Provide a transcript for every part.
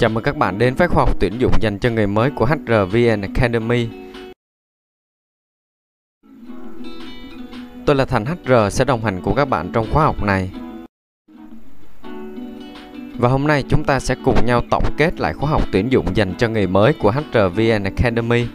Chào mừng các bạn đến với khóa học tuyển dụng dành cho người mới của HRVN Academy. Tôi là Thành HR sẽ đồng hành cùng các bạn trong khóa học này. Và hôm nay chúng ta sẽ cùng nhau tổng kết lại khóa học tuyển dụng dành cho người mới của HRVN Academy.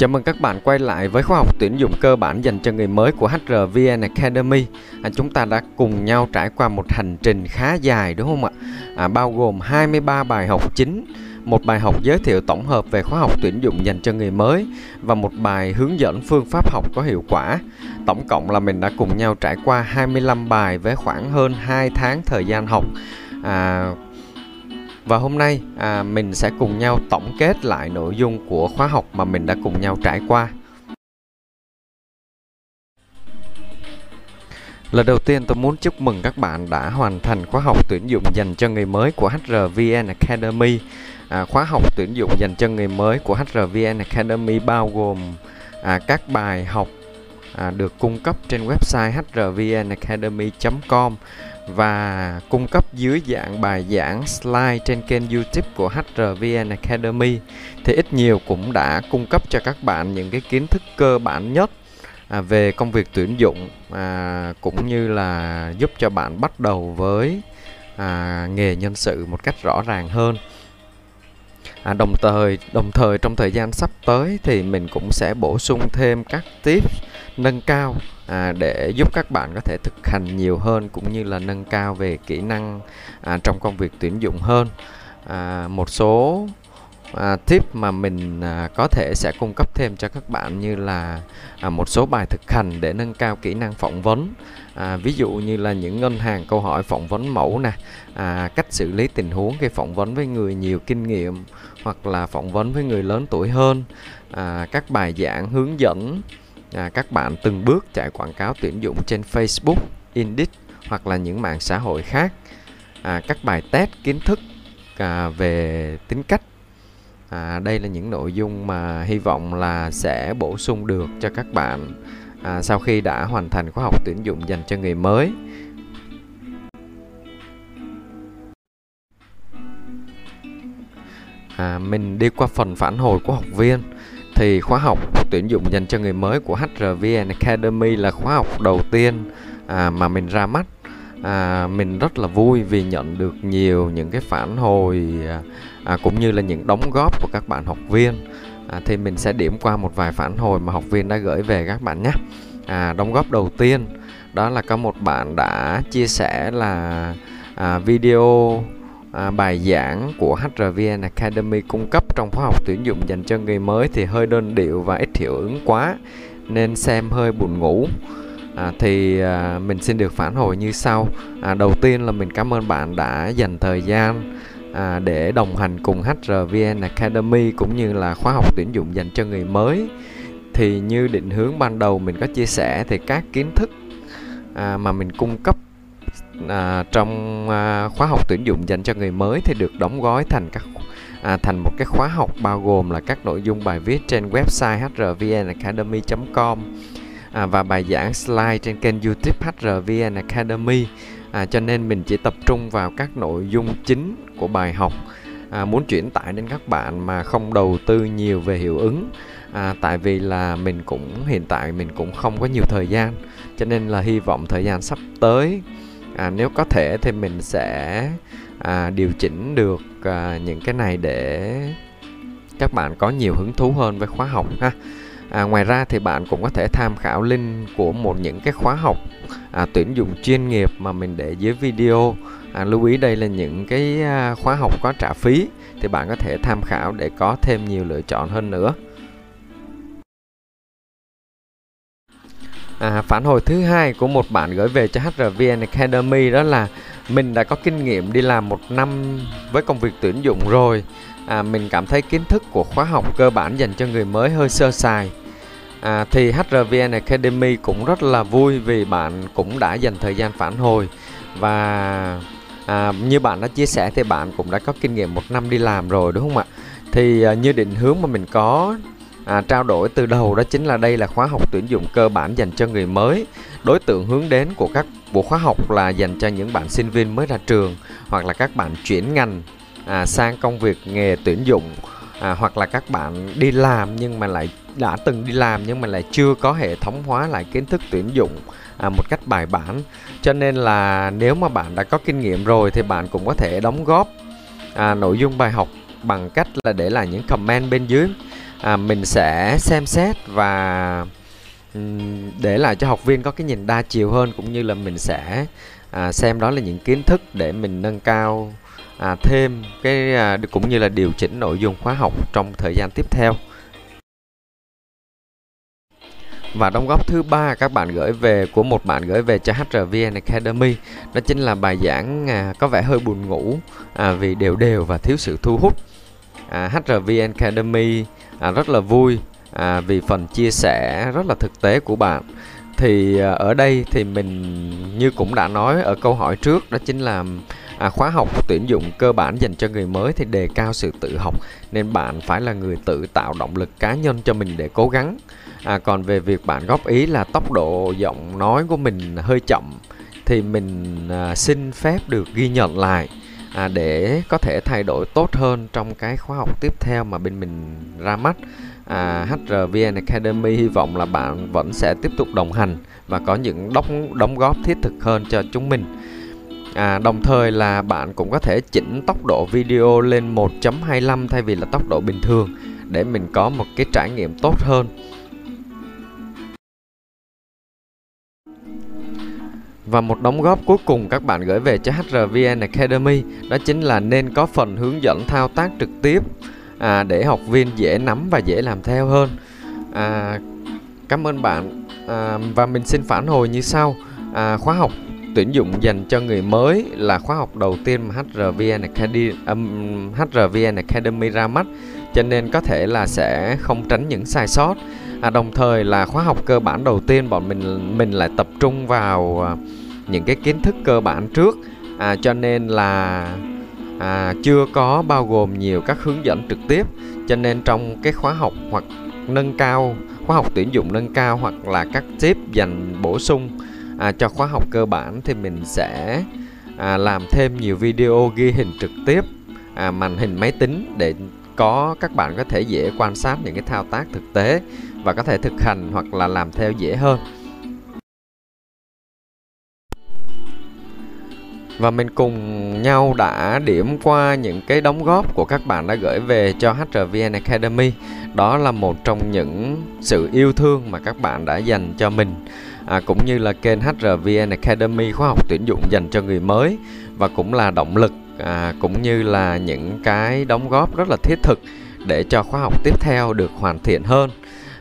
Chào mừng các bạn quay lại với khóa học tuyển dụng cơ bản dành cho người mới của HRVN Academy. À, chúng ta đã cùng nhau trải qua một hành trình khá dài đúng không ạ? À, bao gồm 23 bài học chính, một bài học giới thiệu tổng hợp về khóa học tuyển dụng dành cho người mới và một bài hướng dẫn phương pháp học có hiệu quả. Tổng cộng là mình đã cùng nhau trải qua 25 bài với khoảng hơn 2 tháng thời gian học. À, và hôm nay à, mình sẽ cùng nhau tổng kết lại nội dung của khóa học mà mình đã cùng nhau trải qua. Lần đầu tiên tôi muốn chúc mừng các bạn đã hoàn thành khóa học tuyển dụng dành cho người mới của HRVN Academy. À, khóa học tuyển dụng dành cho người mới của HRVN Academy bao gồm à, các bài học à, được cung cấp trên website hrvnacademy.com và cung cấp dưới dạng bài giảng slide trên kênh YouTube của HRVN Academy thì ít nhiều cũng đã cung cấp cho các bạn những cái kiến thức cơ bản nhất à, về công việc tuyển dụng à, cũng như là giúp cho bạn bắt đầu với à, nghề nhân sự một cách rõ ràng hơn. À, đồng thời đồng thời trong thời gian sắp tới thì mình cũng sẽ bổ sung thêm các tips nâng cao à, để giúp các bạn có thể thực hành nhiều hơn cũng như là nâng cao về kỹ năng à, trong công việc tuyển dụng hơn. À, một số à, tip mà mình à, có thể sẽ cung cấp thêm cho các bạn như là à, một số bài thực hành để nâng cao kỹ năng phỏng vấn. À, ví dụ như là những ngân hàng câu hỏi phỏng vấn mẫu nè à, cách xử lý tình huống khi phỏng vấn với người nhiều kinh nghiệm hoặc là phỏng vấn với người lớn tuổi hơn. À, các bài giảng hướng dẫn à, các bạn từng bước chạy quảng cáo tuyển dụng trên Facebook, Indeed hoặc là những mạng xã hội khác. À, các bài test kiến thức à, về tính cách à, đây là những nội dung mà hy vọng là sẽ bổ sung được cho các bạn à, sau khi đã hoàn thành khóa học tuyển dụng dành cho người mới. À, mình đi qua phần phản hồi của học viên. Thì khóa học tuyển dụng dành cho người mới của HRVN Academy là khóa học đầu tiên à, mà mình ra mắt à, mình rất là vui vì nhận được nhiều những cái phản hồi à, à, cũng như là những đóng góp của các bạn học viên. À, thì mình sẽ điểm qua một vài phản hồi mà học viên đã gửi về các bạn nhé. À, đóng góp đầu tiên đó là có một bạn đã chia sẻ là à, video à, bài giảng của HRVN Academy cung cấp trong khóa học tuyển dụng dành cho người mới thì hơi đơn điệu và ít hiệu ứng quá nên xem hơi buồn ngủ à, thì à, mình xin được phản hồi như sau. À, đầu tiên là mình cảm ơn bạn đã dành thời gian à, để đồng hành cùng HRVN Academy cũng như là khóa học tuyển dụng dành cho người mới. Thì như định hướng ban đầu mình có chia sẻ thì các kiến thức à, mà mình cung cấp à, trong à, khóa học tuyển dụng dành cho người mới thì được đóng gói thành các à, thành một cái khóa học bao gồm là các nội dung bài viết trên website hrvnacademy.com à, và bài giảng slide trên kênh YouTube HRVN Academy. À, cho nên mình chỉ tập trung vào các nội dung chính của bài học. À, muốn chuyển tải đến các bạn mà không đầu tư nhiều về hiệu ứng. À, tại vì là mình cũng hiện tại mình cũng không có nhiều thời gian. Cho nên là hy vọng thời gian sắp tới à, nếu có thể thì mình sẽ à, điều chỉnh được à, những cái này để các bạn có nhiều hứng thú hơn với khóa học ha à, ngoài ra thì bạn cũng có thể tham khảo link của một những cái khóa học à, tuyển dụng chuyên nghiệp mà mình để dưới video. À, lưu ý đây là những cái à, khóa học có trả phí thì bạn có thể tham khảo để có thêm nhiều lựa chọn hơn nữa. À, phản hồi thứ hai của một bạn gửi về cho HRVN Academy đó là mình đã có kinh nghiệm đi làm một năm với công việc tuyển dụng rồi à, mình cảm thấy kiến thức của khóa học cơ bản dành cho người mới hơi sơ sài. À, thì HRVN Academy cũng rất là vui vì bạn cũng đã dành thời gian phản hồi. Và à, như bạn đã chia sẻ thì bạn cũng đã có kinh nghiệm một năm đi làm rồi đúng không ạ? Thì à, như định hướng mà mình có à, trao đổi từ đầu đó chính là đây là khóa học tuyển dụng cơ bản dành cho người mới. Đối tượng hướng đến của các bộ khóa học là dành cho những bạn sinh viên mới ra trường hoặc là các bạn chuyển ngành à, sang công việc nghề tuyển dụng à, hoặc là các bạn đi làm nhưng mà lại đã từng đi làm nhưng mà lại chưa có hệ thống hóa lại kiến thức tuyển dụng à, một cách bài bản. Cho nên là nếu mà bạn đã có kinh nghiệm rồi thì bạn cũng có thể đóng góp à, nội dung bài học bằng cách là để lại những comment bên dưới. À, mình sẽ xem xét và để lại cho học viên có cái nhìn đa chiều hơn cũng như là mình sẽ à, xem đó là những kiến thức để mình nâng cao à, thêm cái à, cũng như là điều chỉnh nội dung khóa học trong thời gian tiếp theo. Và đóng góp thứ ba các bạn gửi về của một bạn gửi về cho HRVN Academy. Đó chính là bài giảng à, có vẻ hơi buồn ngủ à, vì đều đều và thiếu sự thu hút. À, HRVN Academy à, rất là vui à, vì phần chia sẻ rất là thực tế của bạn. Thì à, ở đây thì mình như cũng đã nói ở câu hỏi trước đó chính là à, khóa học tuyển dụng cơ bản dành cho người mới thì đề cao sự tự học nên bạn phải là người tự tạo động lực cá nhân cho mình để cố gắng. À, còn về việc bạn góp ý là tốc độ giọng nói của mình hơi chậm thì mình à, xin phép được ghi nhận lại à, để có thể thay đổi tốt hơn trong cái khóa học tiếp theo mà bên mình ra mắt. À, HRVN Academy hy vọng là bạn vẫn sẽ tiếp tục đồng hành và có những đóng đóng góp thiết thực hơn cho chúng mình. À, đồng thời là bạn cũng có thể chỉnh tốc độ video lên 1.25 thay vì là tốc độ bình thường để mình có một cái trải nghiệm tốt hơn. Và một đóng góp cuối cùng các bạn gửi về cho HRVN Academy đó chính là nên có phần hướng dẫn thao tác trực tiếp à, để học viên dễ nắm và dễ làm theo hơn. À, cảm ơn bạn à, và mình xin phản hồi như sau. À, khóa học tuyển dụng dành cho người mới là khóa học đầu tiên mà HRVN Academy, um, HRVN Academy ra mắt. Cho nên có thể là sẽ không tránh những sai sót. À, đồng thời là khóa học cơ bản đầu tiên bọn mình mình lại tập trung vào à, những cái kiến thức cơ bản trước. À, cho nên là à, chưa có bao gồm nhiều các hướng dẫn trực tiếp. Cho nên trong cái khóa học hoặc nâng cao khóa học tuyển dụng nâng cao hoặc là các tip dành bổ sung à, cho khóa học cơ bản thì mình sẽ à, làm thêm nhiều video ghi hình trực tiếp à, màn hình máy tính để có các bạn có thể dễ quan sát những cái thao tác thực tế và có thể thực hành hoặc là làm theo dễ hơn. Và mình cùng nhau đã điểm qua những cái đóng góp của các bạn đã gửi về cho HRVN Academy. Đó là một trong những sự yêu thương mà các bạn đã dành cho mình à, cũng như là kênh HRVN Academy khóa học tuyển dụng dành cho người mới và cũng là động lực à, cũng như là những cái đóng góp rất là thiết thực để cho khóa học tiếp theo được hoàn thiện hơn.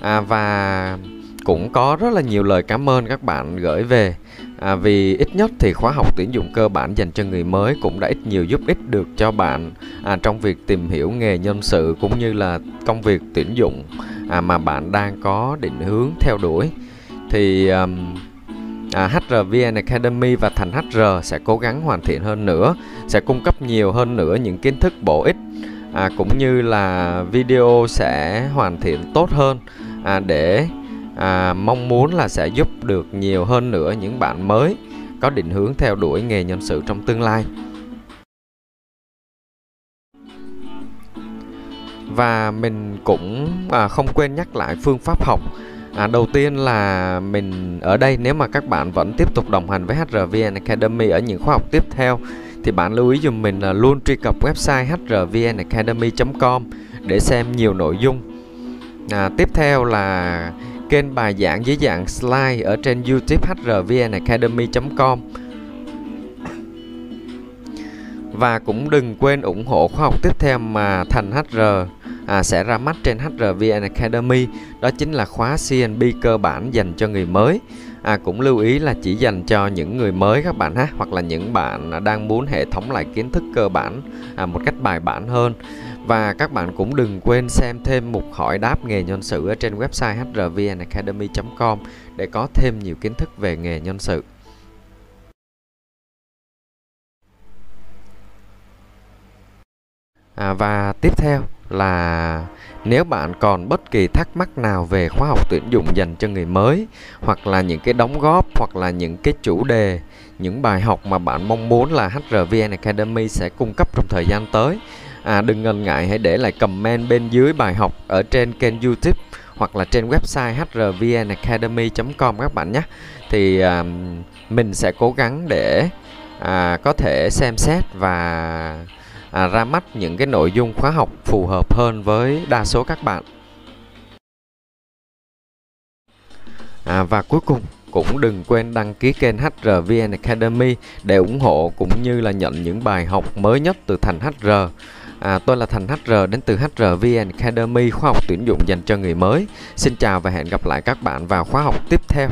À, và cũng có rất là nhiều lời cảm ơn các bạn gửi về. À, vì ít nhất thì khóa học tuyển dụng cơ bản dành cho người mới cũng đã ít nhiều giúp ích được cho bạn à, trong việc tìm hiểu nghề nhân sự cũng như là công việc tuyển dụng à, mà bạn đang có định hướng theo đuổi thì um, à, HRVN Academy và Thành HR sẽ cố gắng hoàn thiện hơn nữa, sẽ cung cấp nhiều hơn nữa những kiến thức bổ ích à, cũng như là video sẽ hoàn thiện tốt hơn à, để à, mong muốn là sẽ giúp được nhiều hơn nữa những bạn mới có định hướng theo đuổi nghề nhân sự trong tương lai. Và mình cũng à, không quên nhắc lại phương pháp học À, đầu tiên là mình ở đây nếu mà các bạn vẫn tiếp tục đồng hành với HRVN Academy ở những khóa học tiếp theo thì bạn lưu ý dùm mình là luôn truy cập website hrvnacademy.com để xem nhiều nội dung. À, tiếp theo là kênh bài giảng dưới dạng slide ở trên YouTube hrvnacademy.com và cũng đừng quên ủng hộ khóa học tiếp theo mà Thành HR à, sẽ ra mắt trên HRVN Academy. Đó chính là khóa CNB cơ bản dành cho người mới. À, cũng lưu ý là chỉ dành cho những người mới các bạn ha hoặc là những bạn đang muốn hệ thống lại kiến thức cơ bản à, một cách bài bản hơn. Và các bạn cũng đừng quên xem thêm mục hỏi đáp nghề nhân sự ở trên website hrvnacademy.com để có thêm nhiều kiến thức về nghề nhân sự. À, và tiếp theo là nếu bạn còn bất kỳ thắc mắc nào về khóa học tuyển dụng dành cho người mới hoặc là những cái đóng góp hoặc là những cái chủ đề những bài học mà bạn mong muốn là HRVN Academy sẽ cung cấp trong thời gian tới à, đừng ngần ngại hãy để lại comment bên dưới bài học ở trên kênh YouTube hoặc là trên website hrvnacademy.com các bạn nhé. Thì à, mình sẽ cố gắng để à, có thể xem xét và à, ra mắt những cái nội dung khóa học phù hợp hơn với đa số các bạn à, và cuối cùng cũng đừng quên đăng ký kênh HRVN Academy để ủng hộ cũng như là nhận những bài học mới nhất từ Thành HR. À, tôi là Thành HR đến từ HRVN Academy khóa học tuyển dụng dành cho người mới. Xin chào và hẹn gặp lại các bạn vào khóa học tiếp theo.